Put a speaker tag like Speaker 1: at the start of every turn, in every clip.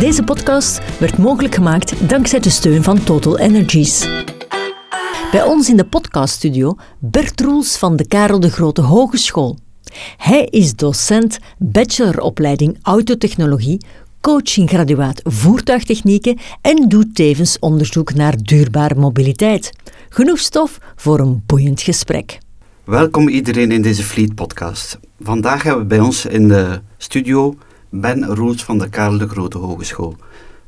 Speaker 1: Deze podcast werd mogelijk gemaakt dankzij de steun van Total Energies. Bij ons in de podcaststudio Bert Roels van de Karel de Grote Hogeschool. Hij is docent bacheloropleiding autotechnologie, coaching-graduaat voertuigtechnieken en doet tevens onderzoek naar duurbare mobiliteit. Genoeg stof voor een boeiend gesprek.
Speaker 2: Welkom iedereen in deze Fleet podcast. Vandaag hebben we bij ons in de studio Ben Roels van de Karel de Grote Hogeschool.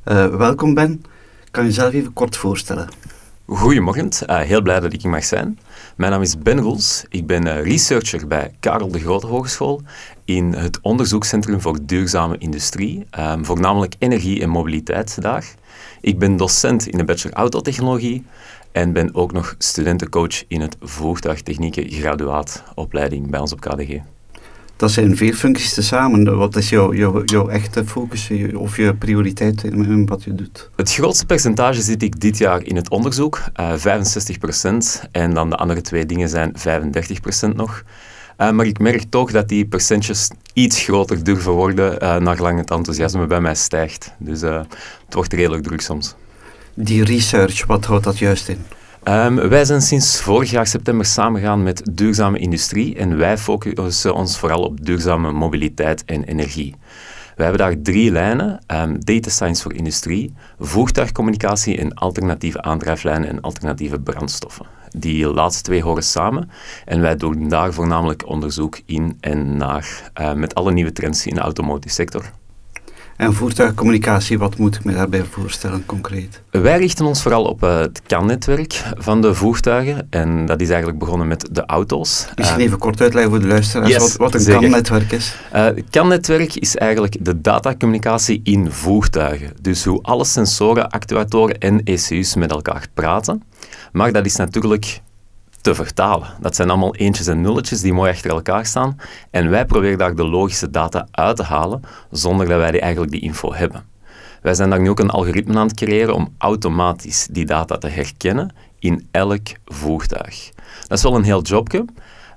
Speaker 2: Uh, welkom Ben. Kan je jezelf even kort voorstellen?
Speaker 3: Goedemorgen, uh, heel blij dat ik hier mag zijn. Mijn naam is Ben Roels. Ik ben uh, researcher bij Karel de Grote Hogeschool in het onderzoekscentrum voor duurzame industrie, um, voornamelijk energie en mobiliteit. Ik ben docent in de bachelor autotechnologie en ben ook nog studentencoach in het voertuigtechnieken graduaatopleiding bij ons op KDG.
Speaker 2: Dat zijn veel functies tezamen. Wat is jouw, jouw, jouw echte focus of je prioriteit in wat je doet?
Speaker 3: Het grootste percentage zit ik dit jaar in het onderzoek, uh, eh, 65%. En dan de andere twee dingen zijn 35% nog. Uh, maar ik merk toch dat die percentjes iets groter durven worden uh, naar lang het enthousiasme bij mij stijgt. Dus het wordt redelijk druk soms.
Speaker 2: Die research, wat houdt dat juist in?
Speaker 3: Um, wij zijn sinds vorig jaar september samengegaan met duurzame industrie en wij focussen ons vooral op duurzame mobiliteit en energie. We hebben daar drie lijnen: um, data science voor industrie, voertuigcommunicatie en alternatieve aandrijflijnen en alternatieve brandstoffen. Die laatste twee horen samen en wij doen daar voornamelijk onderzoek in en naar uh, met alle nieuwe trends in de automotive sector.
Speaker 2: En voertuigcommunicatie, wat moet ik me daarbij voorstellen concreet?
Speaker 3: Wij richten ons vooral op uh, het CAN-netwerk van de voertuigen. En dat is eigenlijk begonnen met de auto's.
Speaker 2: Misschien uh, even kort uitleggen voor de luisteraars wat, wat, een CAN-netwerk is.
Speaker 3: Uh, het CAN-netwerk is eigenlijk de datacommunicatie in voertuigen. Dus hoe alle sensoren, actuatoren en ECU's met elkaar praten. Maar dat is natuurlijk te vertalen. Dat zijn allemaal eentjes en nulletjes die mooi achter elkaar staan. En wij proberen daar de logische data uit te halen, zonder dat wij die eigenlijk die info hebben. Wij zijn daar nu ook een algoritme aan het creëren om automatisch die data te herkennen in elk voertuig. Dat is wel een heel jobje,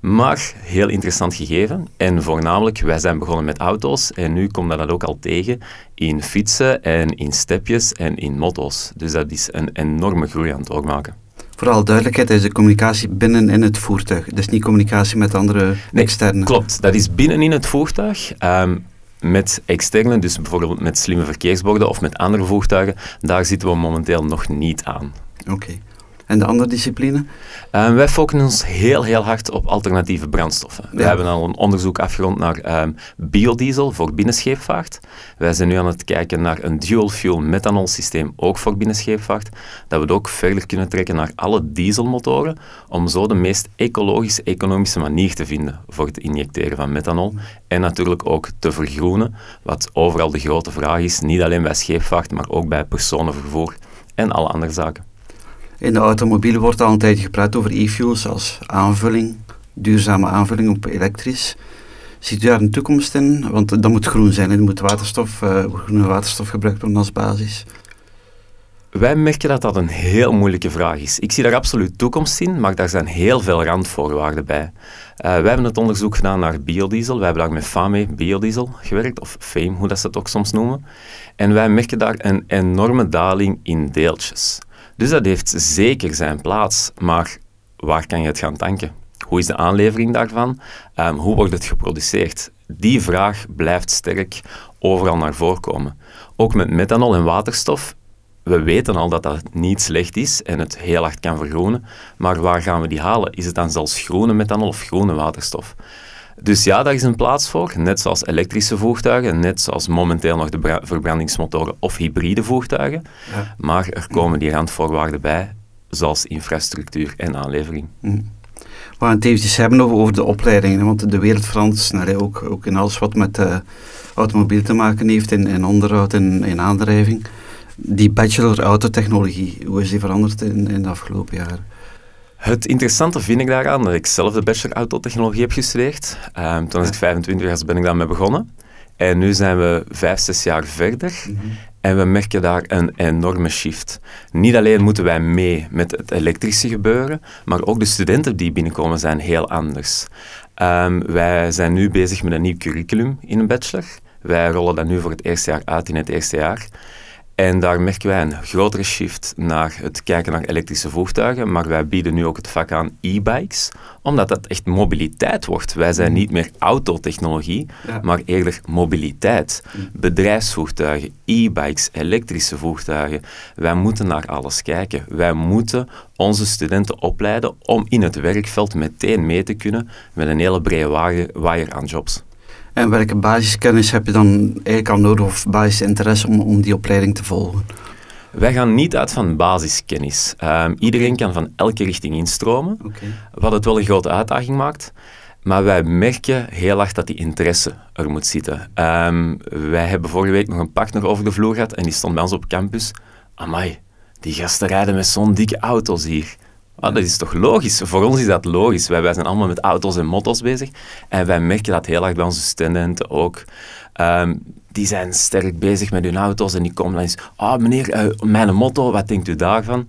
Speaker 3: maar heel interessant gegeven. En voornamelijk, wij zijn begonnen met auto's en nu komt dat ook al tegen in fietsen en in stepjes en in motto's. Dus dat is een enorme groei aan het doormaken.
Speaker 2: Vooral duidelijkheid is de communicatie binnen in het voertuig. Dus niet communicatie met andere nee, externe.
Speaker 3: Klopt, dat is binnen in het voertuig. Um, met externe, dus bijvoorbeeld met slimme verkeersborden of met andere voertuigen, daar zitten we momenteel nog niet aan.
Speaker 2: Oké. En de andere discipline?
Speaker 3: Um, wij focussen ons heel, heel hard op alternatieve brandstoffen. We hebben al een onderzoek afgerond naar um, biodiesel voor binnenscheepvaart. Wij zijn nu aan het kijken naar een dual-fuel methanol systeem, ook voor binnenscheepvaart. Dat we het ook verder kunnen trekken naar alle dieselmotoren, om zo de meest ecologische, economische manier te vinden voor het injecteren van methanol. En natuurlijk ook te vergroenen, wat overal de grote vraag is, niet alleen bij scheepvaart, maar ook bij personenvervoer en alle andere zaken.
Speaker 2: In de automobielen wordt al een tijdje gepraat over e-fuels als aanvulling, duurzame aanvulling op elektrisch. Ziet u daar een toekomst in? Want dat moet groen zijn, er moet waterstof, uh, groene waterstof gebruikt worden als basis.
Speaker 3: Wij merken dat dat een heel moeilijke vraag is. Ik zie daar absoluut toekomst in, maar daar zijn heel veel randvoorwaarden bij. Uh, wij hebben het onderzoek gedaan naar biodiesel. Wij hebben daar met FAME biodiesel gewerkt, of FAME, hoe dat ze het ook soms noemen. En wij merken daar een enorme daling in deeltjes. Dus dat heeft zeker zijn plaats, maar waar kan je het gaan tanken? Hoe is de aanlevering daarvan? Um, hoe wordt het geproduceerd? Die vraag blijft sterk overal naar voren komen. Ook met methanol en waterstof. We weten al dat dat niet slecht is en het heel hard kan vergroenen, maar waar gaan we die halen? Is het dan zelfs groene methanol of groene waterstof? Dus ja, daar is een plaats voor, net zoals elektrische voertuigen, net zoals momenteel nog de verbrandingsmotoren of hybride voertuigen. Ja. Maar er komen die randvoorwaarden bij, zoals infrastructuur en aanlevering. Mm.
Speaker 2: We gaan het eventjes hebben over, de opleidingen, want de wereld verandert snel, ook, ook in alles wat met uh, automobiel te maken heeft, in, in onderhoud en in aandrijving. Die bachelor autotechnologie, hoe is die veranderd in, in de afgelopen jaren?
Speaker 3: Het interessante vind ik daaraan dat ik zelf de bachelor autotechnologie heb gestudeerd. Um, toen was ik 25 was, ben ik daarmee begonnen. En nu zijn we vijf, zes jaar verder. Mhm. En we merken daar een enorme shift. Niet alleen moeten wij mee met het elektrische gebeuren, maar ook de studenten die binnenkomen zijn heel anders. Ehm, wij zijn nu bezig met een nieuw curriculum in een bachelor. Wij rollen dat nu voor het eerste jaar uit in het eerste jaar. En daar merken wij een grotere shift naar het kijken naar elektrische voertuigen, maar wij bieden nu ook het vak aan e-bikes, omdat dat echt mobiliteit wordt. Wij zijn niet meer autotechnologie, maar eerder mobiliteit. Bedrijfsvoertuigen, e-bikes, elektrische voertuigen. Wij moeten naar alles kijken. Wij moeten onze studenten opleiden om in het werkveld meteen mee te kunnen met een hele brede waaier aan jobs.
Speaker 2: En welke basiskennis heb je dan eigenlijk al nodig of basisinteresse om, om die opleiding te volgen?
Speaker 3: Wij gaan niet uit van basiskennis. Um, iedereen kan van elke richting instromen, wat het wel een grote uitdaging maakt. Maar wij merken heel erg dat die interesse er moet zitten. Um, wij hebben vorige week nog een partner over de vloer gehad en die stond bij ons op campus. Amai, die gasten rijden met zo'n dikke auto's hier. Ah, dat is toch logisch? Voor ons is dat logisch. Wij, wij zijn allemaal met auto's en motto's bezig. En wij merken dat heel erg bij onze studenten ook. Um, die zijn sterk bezig met hun auto's en die komen dan eens... Ah, oh, meneer, uh, mijn motto, wat denkt u daarvan?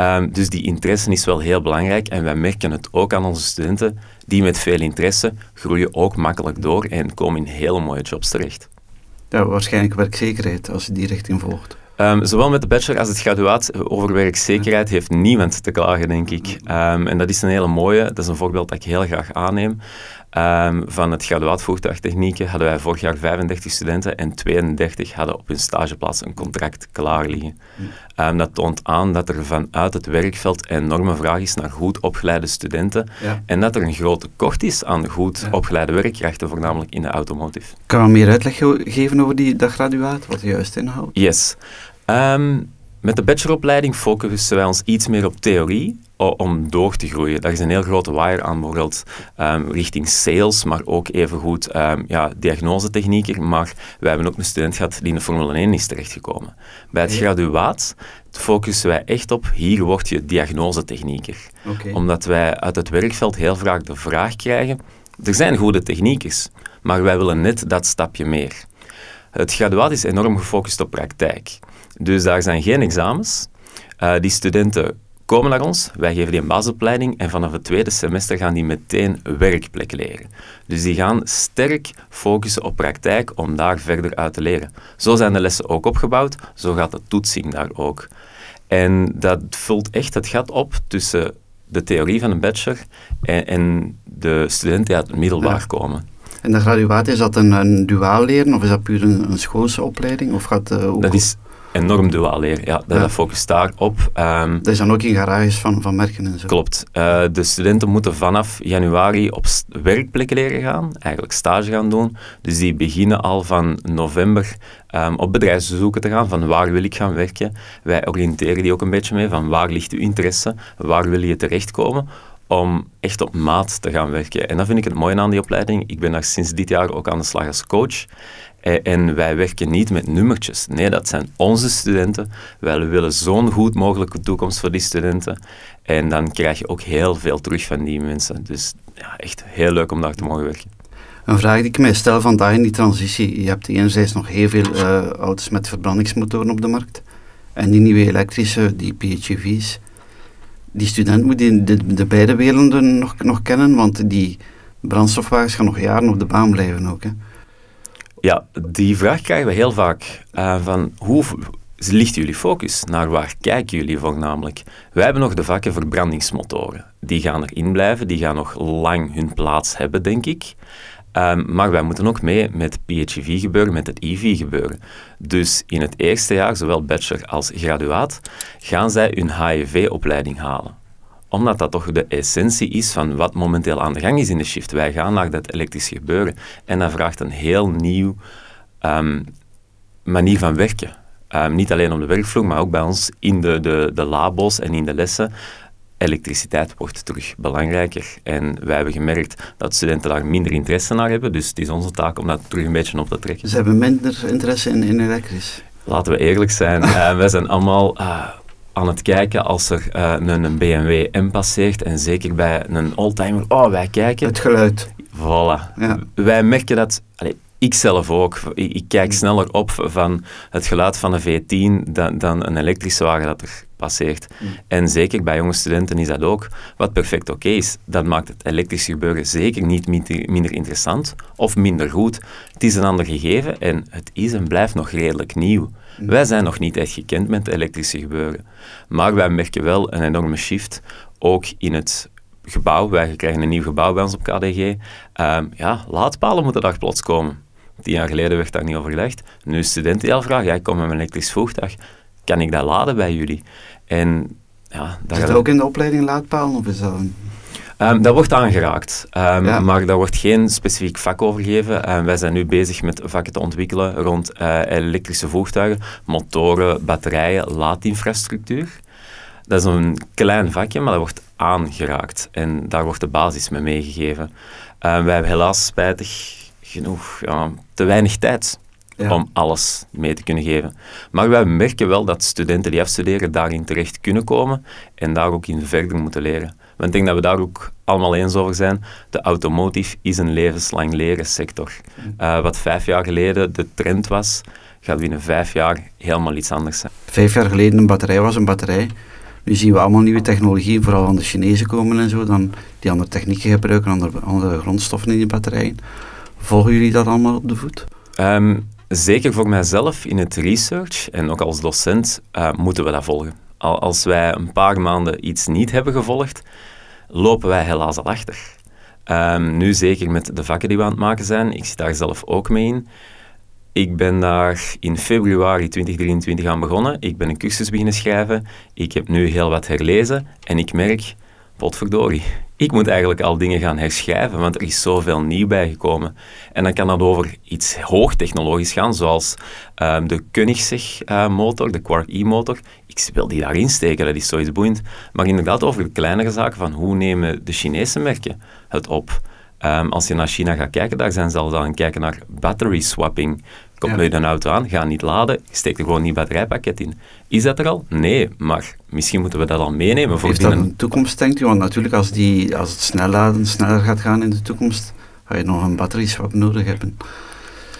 Speaker 3: Um, dus die interesse is wel heel belangrijk. En wij merken het ook aan onze studenten. Die met veel interesse groeien ook makkelijk door en komen in hele mooie jobs terecht.
Speaker 2: Ja, waarschijnlijk werkzekerheid als je die richting volgt.
Speaker 3: Um, zowel met de bachelor als het graduaat over werkzekerheid heeft niemand te klagen, denk ik. Um, en dat is een hele mooie, dat is een voorbeeld dat ik heel graag aanneem. Um, van het graduaat voertuigtechnieken hadden wij vorig jaar 35 studenten en 32 hadden op hun stageplaats een contract klaar liggen. Um, dat toont aan dat er vanuit het werkveld een enorme vraag is naar goed opgeleide studenten en dat er een groot tekort is aan goed opgeleide werkkrachten, voornamelijk in de automotive.
Speaker 2: Kan je meer uitleg geven over die, dat graduaat, wat juist inhoudt?
Speaker 3: Yes. Um, met de bacheloropleiding focussen wij ons iets meer op theorie om door te groeien. Dat is een heel grote wire aan bijvoorbeeld um, richting sales, maar ook evengoed um, ja, diagnosetechnieker. Maar wij hebben ook een student gehad die in de Formule 1 is terechtgekomen. Bij het graduaat focussen wij echt op, hier word je diagnosetechnieker. Okay. Omdat wij uit het werkveld heel vaak de vraag krijgen, er zijn goede techniekers, maar wij willen net dat stapje meer. Het graduaat is enorm gefocust op praktijk. Dus daar zijn geen examens. Uh, die studenten komen naar ons, wij geven die een basisopleiding en vanaf het tweede semester gaan die meteen werkplek leren. Dus die gaan sterk focussen op praktijk om daar verder uit te leren. Zo zijn de lessen ook opgebouwd, zo gaat de toetsing daar ook. En dat vult echt het gat op tussen de theorie van een bachelor en, en de studenten die uit het middelbaar komen.
Speaker 2: En de graduaat, is dat een, een duaal leren of is dat puur een, een schoolse opleiding? Of gaat, uh,
Speaker 3: dat is enorm duaal leren. Ja, dat, ja. focust daarop. Um,
Speaker 2: dat is dan ook in garages van, van merken en zo?
Speaker 3: Klopt. Uh, de studenten moeten vanaf januari op werkplekken leren gaan, eigenlijk stage gaan doen. Dus die beginnen al van november um, op bedrijfsbezoeken te gaan, van waar wil ik gaan werken. Wij oriënteren die ook een beetje mee, van waar ligt uw interesse, waar wil je terechtkomen om echt op maat te gaan werken. En dat vind ik het mooie aan die opleiding. Ik ben daar sinds dit jaar ook aan de slag als coach. Eh, en wij werken niet met nummertjes. Nee, dat zijn onze studenten. Wij willen zo'n goed mogelijke toekomst voor die studenten. En dan krijg je ook heel veel terug van die mensen. Dus ja, echt heel leuk om daar te mogen werken.
Speaker 2: Een vraag die ik mij stel vandaag in die transitie. Je hebt enerzijds nog heel veel uh, auto's met verbrandingsmotoren op de markt. En die nieuwe elektrische, die PHEV's. Die student moet die de, de, beide werelden nog, nog kennen, want die brandstofwagens gaan nog jaren op de baan blijven ook. Hè.
Speaker 3: Ja, die vraag krijgen we heel vaak. Uh, van hoe ligt jullie focus? Naar waar kijken jullie voornamelijk? Wij hebben nog de vakken verbrandingsmotoren. Die gaan erin blijven, die gaan nog lang hun plaats hebben, denk ik. Um, maar wij moeten ook mee met PHEV gebeuren, met het EV gebeuren. Dus in het eerste jaar, zowel bachelor als graduaat, gaan zij hun HEV-opleiding halen omdat dat toch de essentie is van wat momenteel aan de gang is in de shift. Wij gaan naar dat elektrisch gebeuren. En dat vraagt een heel nieuw um, manier van werken. Um, niet alleen op de werkvloer, maar ook bij ons in de, de, de labo's en in de lessen. Elektriciteit wordt terug belangrijker. En wij hebben gemerkt dat studenten daar minder interesse naar hebben. Dus het is onze taak om dat terug een beetje op te trekken.
Speaker 2: Ze hebben minder interesse in, in elektrisch?
Speaker 3: Laten we eerlijk zijn. uh, wij zijn allemaal... Uh, aan het kijken als er uh, een, een, BMW M passeert en zeker bij een oldtimer, oh wij kijken.
Speaker 2: Het geluid.
Speaker 3: Voilà. Ja. Wij merken dat, allez, ik zelf ook, ik, ik, kijk sneller op van het geluid van een V10 dan, dan een elektrische wagen dat er passeert. En zeker bij jonge studenten is dat ook, wat perfect oké is. Dat maakt het elektrisch gebeuren zeker niet minder, minder interessant of minder goed. Het is een ander gegeven en het is en blijft nog redelijk nieuw. Wij zijn nog niet echt gekend met het elektrische gebeuren. Maar wij merken wel een enorme shift, ook in het gebouw. Wij krijgen een nieuw gebouw bij ons op KDG. Ehm, ja, laadpalen moeten daar plots komen. Tien jaar geleden werd daar niet over gedacht. Nu studenten die al vragen, ja, ik kom met mijn elektrisch voertuig. Kan ik dat laden bij jullie? En ja,
Speaker 2: Zit er ook in de opleiding laadpalen of is dat
Speaker 3: Um, dat wordt aangeraakt, um, maar daar wordt geen specifiek vak over gegeven. Um, wij zijn nu bezig met vakken te ontwikkelen rond uh, elektrische voertuigen, motoren, batterijen, laadinfrastructuur. Dat is een klein vakje, maar dat wordt aangeraakt en daar wordt de basis mee meegegeven. wij hebben helaas spijtig genoeg ja, te weinig tijd om alles mee te kunnen geven. Maar wij merken wel dat studenten die afstuderen daarin terecht kunnen komen en daar ook in verder moeten leren. Want ik denk dat we daar ook allemaal eens over zijn. De automotive is een levenslang leren sector. Mm. Eh, wat vijf jaar geleden de trend was, gaat binnen vijf jaar helemaal iets anders zijn.
Speaker 2: Vijf jaar geleden een batterij was een batterij. Nu zien we allemaal nieuwe technologieën, vooral van de Chinezen komen en zo, dan die andere technieken gebruiken, andere, andere grondstoffen in die batterijen. Volgen jullie dat allemaal op de voet?
Speaker 3: Ehm, zeker voor mijzelf in het research en ook als docent uh, moeten we dat volgen. Als wij een paar maanden iets niet hebben gevolgd, lopen wij helaas al achter. Um, nu zeker met de vakken die we aan het maken zijn, ik zit daar zelf ook mee in. Ik ben daar in februari 2023 aan begonnen. Ik ben een cursus beginnen schrijven. Ik heb nu heel wat herlezen en ik merk, potverdorie, ik moet eigenlijk al dingen gaan herschrijven, want er is zoveel nieuw bijgekomen. En dan kan dat over iets hoogtechnologisch gaan, zoals um, de Koenigsegg-motor, uh, de Quark E-motor. Ik wil die daarin steken, dat is zoiets boeiend. Maar inderdaad over de kleinere zaken van hoe nemen de Chinese merken het op. Um, als je naar China gaat kijken, daar zijn ze al aan het kijken naar battery swapping. Komt ja. nu een auto aan, ga niet laden, steek er gewoon een nieuw batterijpakket in. Is dat er al? Nee, maar misschien moeten we dat al meenemen
Speaker 2: voor Heeft dat een toekomst, denkt u? Want natuurlijk, als, die, als het snel laden sneller gaat gaan in de toekomst, ga je nog een battery swap nodig hebben.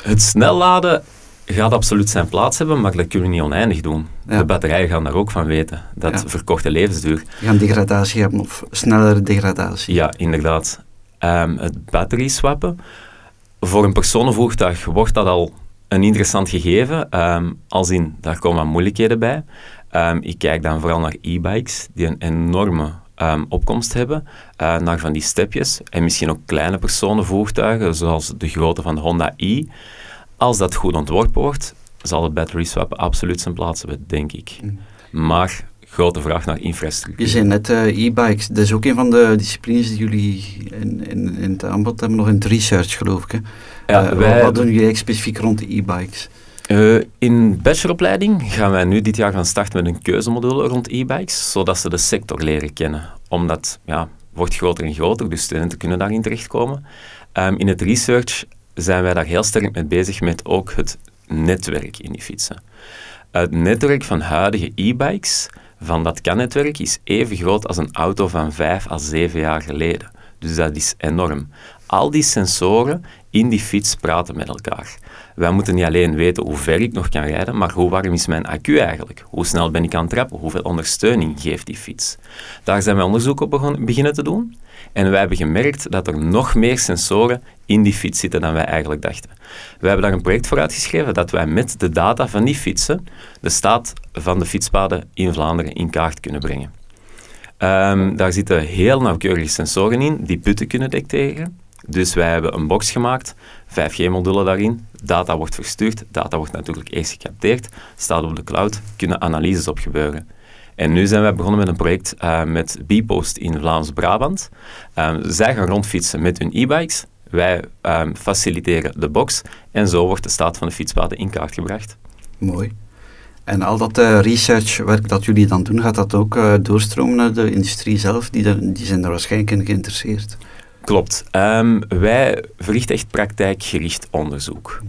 Speaker 3: Het snel laden gaat absoluut zijn plaats hebben, maar dat kunnen we niet oneindig doen. De batterijen gaan daar ook van weten. Dat verkochte levensduur.
Speaker 2: Je gaan degradatie hebben of snellere degradatie.
Speaker 3: Ja, inderdaad. Um, het battery swappen. Voor een personenvoertuig wordt dat al een interessant gegeven. Um, als in, daar komen moeilijkheden bij. Um, ik kijk dan vooral naar e-bikes, die een enorme um, opkomst hebben, uh, naar van die stepjes. En misschien ook kleine personenvoertuigen, zoals de grootte van de Honda i. Als dat goed ontworpen wordt, zal het battery swap absoluut zijn plaats hebben, denk ik. Mm. Maar grote vraag naar infrastructuur.
Speaker 2: Je zei net uh, e-bikes. Dat is ook een van de disciplines die jullie in, in, in het aanbod hebben, nog in het research geloof ik. Hè? Ja, uh, wij wat doen jullie specifiek rond de e-bikes?
Speaker 3: Uh, in bacheloropleiding gaan wij nu dit jaar gaan starten met een keuzemodule rond e-bikes, zodat ze de sector leren kennen. Omdat, ja, wordt groter en groter, dus studenten kunnen daarin terechtkomen. Um, in het research zijn wij daar heel sterk mee bezig met ook het netwerk in die fietsen. Het netwerk van huidige e-bikes van dat kan-netwerk is even groot als een auto van vijf à zeven jaar geleden. Dus dat is enorm. Al die sensoren in die fiets praten met elkaar. Wij moeten niet alleen weten hoe ver ik nog kan rijden, maar hoe warm is mijn accu eigenlijk? Hoe snel ben ik aan het trappen? Hoeveel ondersteuning geeft die fiets? Daar zijn we onderzoek op beginnen te doen. En wij hebben gemerkt dat er nog meer sensoren in die fiets zitten dan wij eigenlijk dachten. We hebben daar een project voor uitgeschreven dat wij met de data van die fietsen de staat van de fietspaden in Vlaanderen in kaart kunnen brengen. Um, daar zitten heel nauwkeurige sensoren in die putten kunnen detecteren. Dus wij hebben een box gemaakt, 5G-modulen daarin, data wordt verstuurd, data wordt natuurlijk eerst gecapteerd, staat op de cloud, kunnen analyses op gebeuren. En nu zijn wij begonnen met een project uh, met Bpost in Vlaams-Brabant. Um, zij gaan rondfietsen met hun e-bikes. Wij um, faciliteren de box en zo wordt de staat van de fietspaden in kaart gebracht.
Speaker 2: Mooi. En al dat uh, researchwerk dat jullie dan doen, gaat dat ook uh, doorstromen naar de industrie zelf? Die, die zijn daar waarschijnlijk in geïnteresseerd.
Speaker 3: Klopt. Um, wij verrichten echt praktijkgericht onderzoek.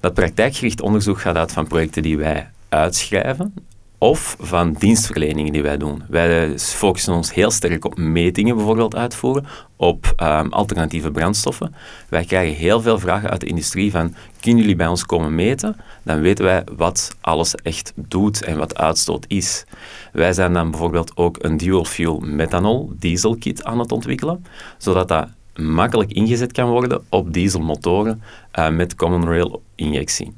Speaker 3: Dat praktijkgericht onderzoek gaat uit van projecten die wij uitschrijven of van dienstverleningen die wij doen. Wij focussen ons heel sterk op metingen bijvoorbeeld uitvoeren, op um, alternatieve brandstoffen. Wij krijgen heel veel vragen uit de industrie van, kunnen jullie bij ons komen meten? Dan weten wij wat alles echt doet en wat uitstoot is. Wij zijn dan bijvoorbeeld ook een dual-fuel methanol dieselkit aan het ontwikkelen, zodat dat makkelijk ingezet kan worden op dieselmotoren uh, met common rail injectie.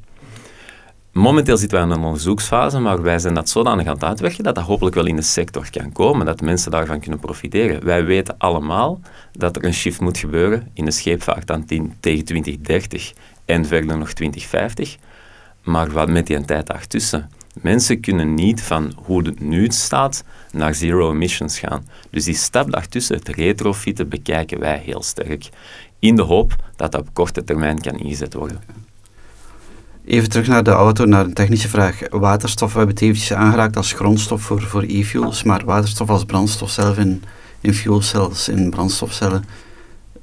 Speaker 3: Momenteel zitten wij in een onderzoeksfase, maar wij zijn dat zodanig aan het uitwerken dat dat hopelijk wel in de sector kan komen, dat mensen daarvan kunnen profiteren. Wij weten allemaal dat er een shift moet gebeuren in de scheepvaart aan tegen 2030 en verder nog 2050. Maar wat met die tijd daartussen? Mensen kunnen niet van hoe het nu staat naar zero emissions gaan. Dus die stap daartussen, het retrofitten, bekijken wij heel sterk. In de hoop dat dat op korte termijn kan ingezet worden.
Speaker 2: Even terug naar de auto, naar een technische vraag. Waterstof, we hebben het eventjes aangeraakt als grondstof voor, voor e-fuels, maar waterstof als brandstof zelf in, in fuelcells, in brandstofcellen,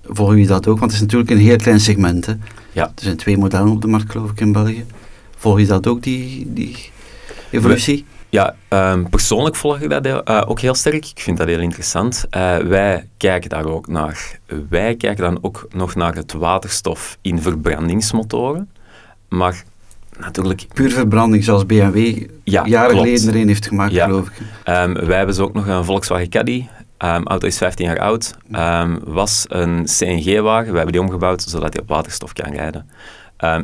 Speaker 2: volg je dat ook? Want het is natuurlijk een heel klein segment. Hè?
Speaker 3: Ja.
Speaker 2: Er zijn twee modellen op de markt, geloof ik, in België. Volg je dat ook, die, die evolutie?
Speaker 3: ja, ehm, persoonlijk volg ik dat uh, ook heel sterk. Ik vind dat heel interessant. Uh, wij kijken daar ook naar. Wij kijken dan ook nog naar het waterstof in verbrandingsmotoren. Maar natuurlijk...
Speaker 2: Puur verbranding, zoals BMW ja, jaren klopt. geleden erin heeft gemaakt,
Speaker 3: ja.
Speaker 2: geloof ik.
Speaker 3: Um, wij hebben zo ook nog een Volkswagen Caddy. Um, auto is 15 jaar oud. Um, was een CNG-wagen. We hebben die omgebouwd zodat hij op waterstof kan rijden.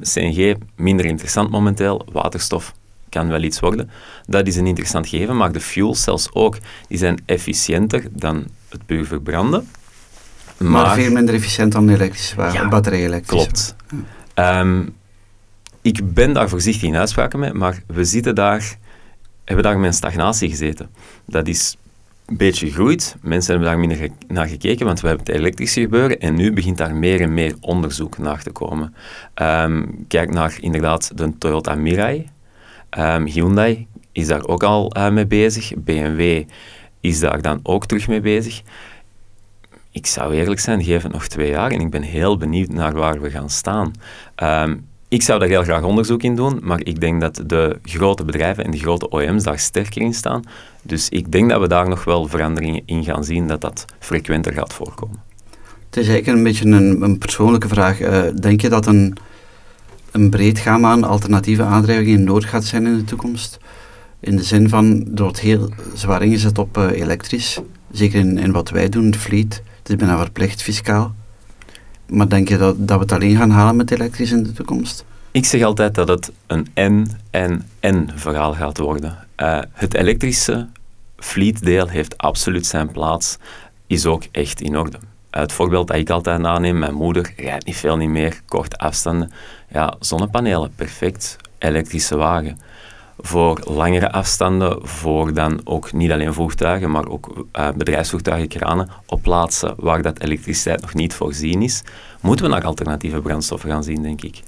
Speaker 3: CNG, minder interessant momenteel. Waterstof kan wel iets worden. Dat is een interessant gegeven, maar de fuel cells ook. Die zijn efficiënter dan het puur verbranden.
Speaker 2: Maar, maar veel minder efficiënt dan elektrische wagen, ja, batterij-elektrisch.
Speaker 3: Klopt. Ik ben daar voorzichtig in uitspraken mee, maar we zitten daar, hebben daar met een stagnatie gezeten. Dat is een beetje gegroeid. Mensen hebben daar minder naar gekeken, want we hebben het elektrische gebeuren en nu begint daar meer en meer onderzoek naar te komen. Um, kijk naar inderdaad de Toyota Mirai. Um, Hyundai is daar ook al uh, mee bezig. BMW is daar dan ook terug mee bezig. Ik zou eerlijk zijn, geef het nog twee jaar en ik ben heel benieuwd naar waar we gaan staan. Um, ik zou daar heel graag onderzoek in doen, maar ik denk dat de grote bedrijven en de grote OEM's daar sterker in staan. Dus ik denk dat we daar nog wel veranderingen in gaan zien, dat dat frequenter gaat voorkomen.
Speaker 2: Het is eigenlijk een beetje een, een persoonlijke vraag. Uh, denk je dat een, een breed gamma aan alternatieve aandrijvingen nodig gaat zijn in de toekomst? In de zin van, door het heel zwaar ingezet op uh, elektrisch, zeker in, wat wij doen, fleet, het is bijna verplicht fiscaal. Maar denk je dat, dat we het alleen gaan halen met elektrisch in de toekomst?
Speaker 3: Ik zeg altijd dat het een N en N verhaal gaat worden. Uh, het elektrische fleetdeel heeft absoluut zijn plaats, is ook echt in orde. Het voorbeeld dat ik altijd aanneem, mijn moeder rijdt niet veel niet meer, korte afstanden. Ja, zonnepanelen, perfect. Elektrische wagen voor langere afstanden, voor dan ook niet alleen voertuigen, maar ook uh, bedrijfsvoertuigen, kranen, op plaatsen waar dat elektriciteit nog niet voorzien is, moeten we naar alternatieve brandstoffen gaan zien, denk ik.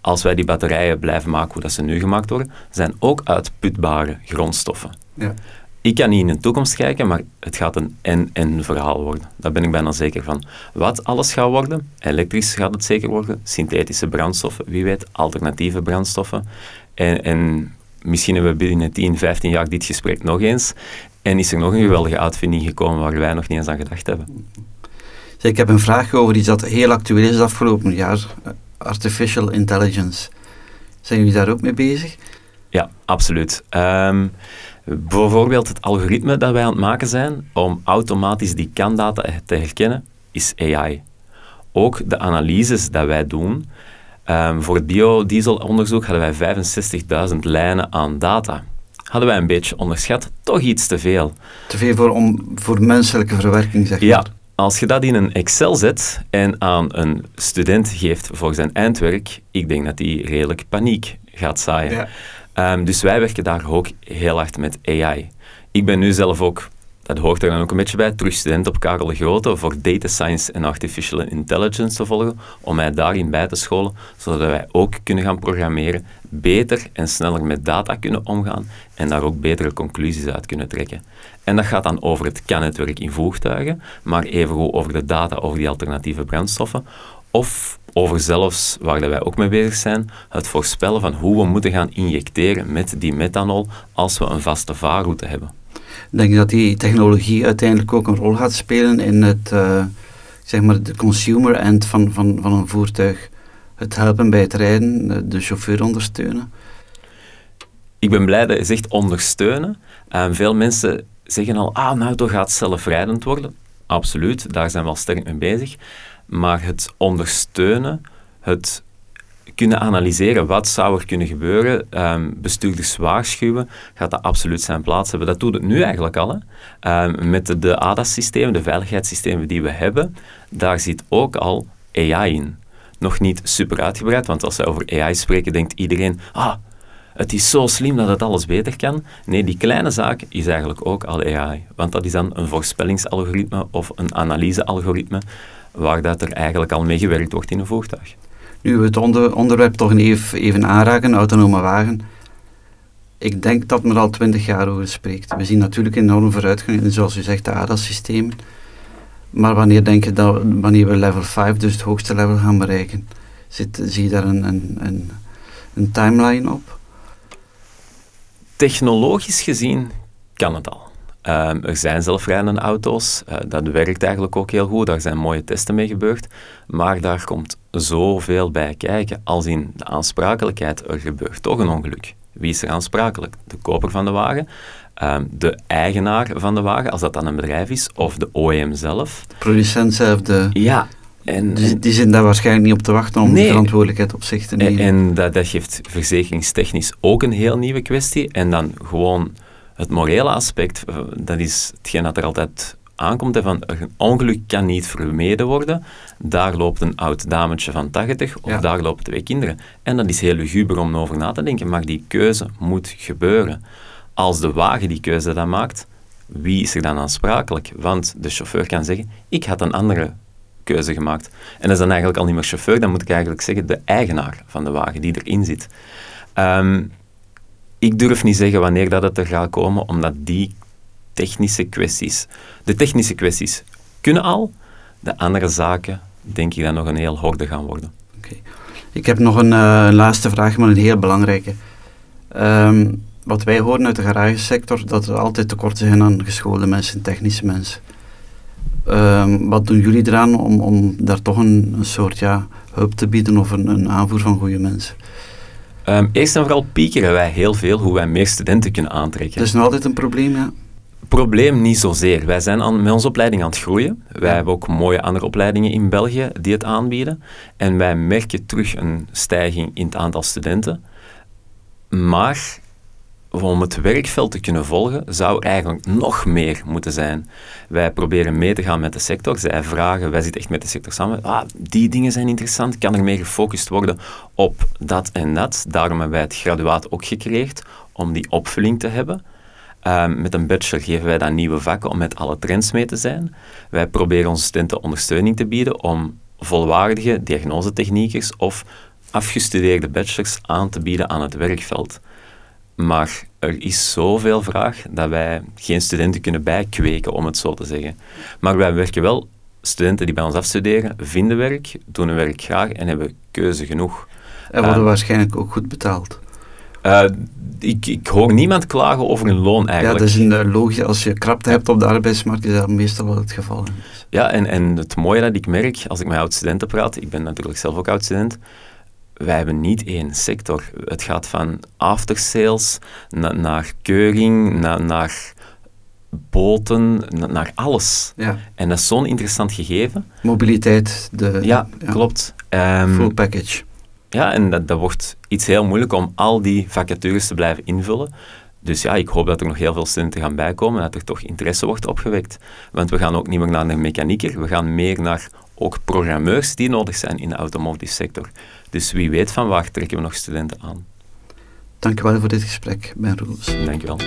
Speaker 3: Als wij die batterijen blijven maken hoe dat ze nu gemaakt worden, zijn ook uitputbare grondstoffen. Ja. Ik kan niet in de toekomst kijken, maar het gaat een en-en verhaal worden. Daar ben ik bijna zeker van. Wat alles gaat worden, elektrisch gaat het zeker worden, synthetische brandstoffen, wie weet, alternatieve brandstoffen. En, en misschien hebben we binnen 10, 15 jaar dit gesprek nog eens. En is er nog een geweldige uitvinding gekomen waar wij nog niet eens aan gedacht hebben.
Speaker 2: ik heb een vraag over iets dat heel actueel is afgelopen jaar. Artificial intelligence. Zijn jullie daar ook mee bezig?
Speaker 3: Ja, absoluut. Um, bijvoorbeeld het algoritme dat wij aan het maken zijn om automatisch die kandata te herkennen, is AI. Ook de analyses dat wij doen, Um, voor het biodieselonderzoek hadden wij 65.000 lijnen aan data. Hadden wij een beetje onderschat, toch iets te veel.
Speaker 2: Te veel voor, om, voor menselijke verwerking, zeg maar.
Speaker 3: Ja, als je dat in een Excel zet en aan een student geeft voor zijn eindwerk, ik denk dat die redelijk paniek gaat zaaien. Ja. Um, dus wij werken daar ook heel hard met AI. Ik ben nu zelf ook dat hoort er dan ook een beetje bij, terug student op Karel de Grote voor Data Science en Artificial Intelligence te volgen, om mij daarin bij te scholen, zodat wij ook kunnen gaan programmeren, beter en sneller met data kunnen omgaan en daar ook betere conclusies uit kunnen trekken. En dat gaat dan over het kan-netwerk in voertuigen, maar evengoed over de data over die alternatieve brandstoffen, of over zelfs, waar wij ook mee bezig zijn, het voorspellen van hoe we moeten gaan injecteren met die methanol als we een vaste vaarroute hebben.
Speaker 2: Denk je dat die technologie uiteindelijk ook een rol gaat spelen in het, uh, zeg maar, de consumer end van, van, van een voertuig? Het helpen bij het rijden, de chauffeur ondersteunen?
Speaker 3: Ik ben blij dat je zegt ondersteunen. En veel mensen zeggen al, ah, een auto gaat zelfrijdend worden. Absoluut, daar zijn we al sterk mee bezig. Maar het ondersteunen, het kunnen analyseren wat zou er kunnen gebeuren, um, bestuurders waarschuwen, gaat dat absoluut zijn plaats hebben. Dat doet het nu eigenlijk al. Hè. Um, met de, de ADAS-systemen, de veiligheidssystemen die we hebben, daar zit ook al AI in. Nog niet super uitgebreid, want als we over AI spreken, denkt iedereen, ah, het is zo slim dat het alles beter kan. Nee, die kleine zaak is eigenlijk ook al AI. Want dat is dan een voorspellingsalgoritme of een analysealgoritme waar dat er eigenlijk al mee gewerkt wordt in een voertuig.
Speaker 2: Nu we het onder, onderwerp toch even, even aanraken, autonome wagen. Ik denk dat men al twintig jaar over spreekt. We zien natuurlijk enorme vooruitgang zoals u zegt, de ADAS-systemen. Maar wanneer denk je dat wanneer we level 5, dus het hoogste level, gaan bereiken? Zit, zie je daar een, een, een, een timeline op?
Speaker 3: Technologisch gezien kan het al. Um, er zijn zelfrijdende auto's, uh, dat werkt eigenlijk ook heel goed, daar zijn mooie testen mee gebeurd, maar daar komt zoveel bij kijken. Als in de aansprakelijkheid, er gebeurt toch een ongeluk. Wie is er aansprakelijk? De koper van de wagen, um, de eigenaar van de wagen, als dat dan een bedrijf is, of de OEM zelf.
Speaker 2: De producent zelf, de...
Speaker 3: Ja,
Speaker 2: en, die, die zitten daar waarschijnlijk niet op te wachten om nee, de verantwoordelijkheid op zich te nemen.
Speaker 3: En, en dat, dat geeft verzekeringstechnisch ook een heel nieuwe kwestie. En dan gewoon het morele aspect, eh, dat is hetgeen dat er altijd aankomt, van een ongeluk kan niet vermeden worden. Daar loopt een oud dametje van 80 of daar lopen twee kinderen. En dat is heel luguber om over na te denken, maar die keuze moet gebeuren. Als de wagen die keuze dan maakt, wie is er dan aansprakelijk? Want de chauffeur kan zeggen, ik had een andere keuze gemaakt. En dat is dan eigenlijk al niet meer chauffeur, dan moet ik eigenlijk zeggen de eigenaar van de wagen die erin zit. Um, ik durf niet zeggen wanneer dat het er gaat komen, omdat die technische kwesties, de technische kwesties kunnen al, de andere zaken denk ik dat nog een heel horde gaan worden.
Speaker 2: Okay. Ik heb nog een uh, laatste vraag, maar een heel belangrijke. Um, wat wij horen uit de garagesector, dat er altijd tekort zijn aan geschoolde mensen, technische mensen. Um, wat doen jullie eraan om, om daar toch een, een soort ja, hulp te bieden of een, een aanvoer van goede mensen?
Speaker 3: Um, eerst en vooral piekeren wij heel veel hoe wij meer studenten kunnen aantrekken.
Speaker 2: Dat is nog altijd een probleem, ja?
Speaker 3: Probleem niet zozeer. Wij zijn aan, met onze opleiding aan het groeien. Wij hebben ook mooie andere opleidingen in België die het aanbieden. En wij merken terug een stijging in het aantal studenten. Maar om het werkveld te kunnen volgen, zou er eigenlijk nog meer moeten zijn. Wij proberen mee te gaan met de sector. Zij vragen, wij zitten echt met de sector samen. Ah, die dingen zijn interessant. Kan er meer gefocust worden op dat en dat? Daarom hebben wij het graduaat ook gecreëerd, om die opvulling te hebben. Um, met een bachelor geven wij dan nieuwe vakken om met alle trends mee te zijn. Wij proberen onze studenten ondersteuning te bieden om volwaardige diagnosetechniekers of afgestudeerde bachelors aan te bieden aan het werkveld. Maar er is zoveel vraag dat wij geen studenten kunnen bijkweken, om het zo te zeggen. Maar wij werken wel, studenten die bij ons afstuderen, vinden werk, doen hun werk graag en hebben keuze genoeg.
Speaker 2: En worden uh, waarschijnlijk ook goed betaald.
Speaker 3: Uh, ik, ik, hoor niemand klagen over hun loon eigenlijk.
Speaker 2: Ja, dat is een logisch. Als je krapte hebt op de arbeidsmarkt, is dat meestal wel het geval.
Speaker 3: Ja, en, en het mooie dat ik merk, als ik met oud-studenten praat, ik ben natuurlijk zelf ook oud-student, wij hebben niet één sector. Het gaat van aftersales na, naar keuring, na, naar boten, na, naar alles. Ja. En dat is zo'n interessant gegeven.
Speaker 2: Mobiliteit. De,
Speaker 3: ja, klopt.
Speaker 2: Um, Full package.
Speaker 3: Ja, en dat, dat wordt iets heel moeilijk om al die vacatures te blijven invullen. Dus ja, ik hoop dat er nog heel veel studenten gaan bijkomen, dat er toch interesse wordt opgewekt. Want we gaan ook niet meer naar een mechanieker, we gaan meer naar ook programmeurs die nodig zijn in de automotive sector. Dus wie weet van waar trekken we nog studenten aan.
Speaker 2: Dank wel voor dit gesprek, Ben Roels.
Speaker 3: Dank je wel.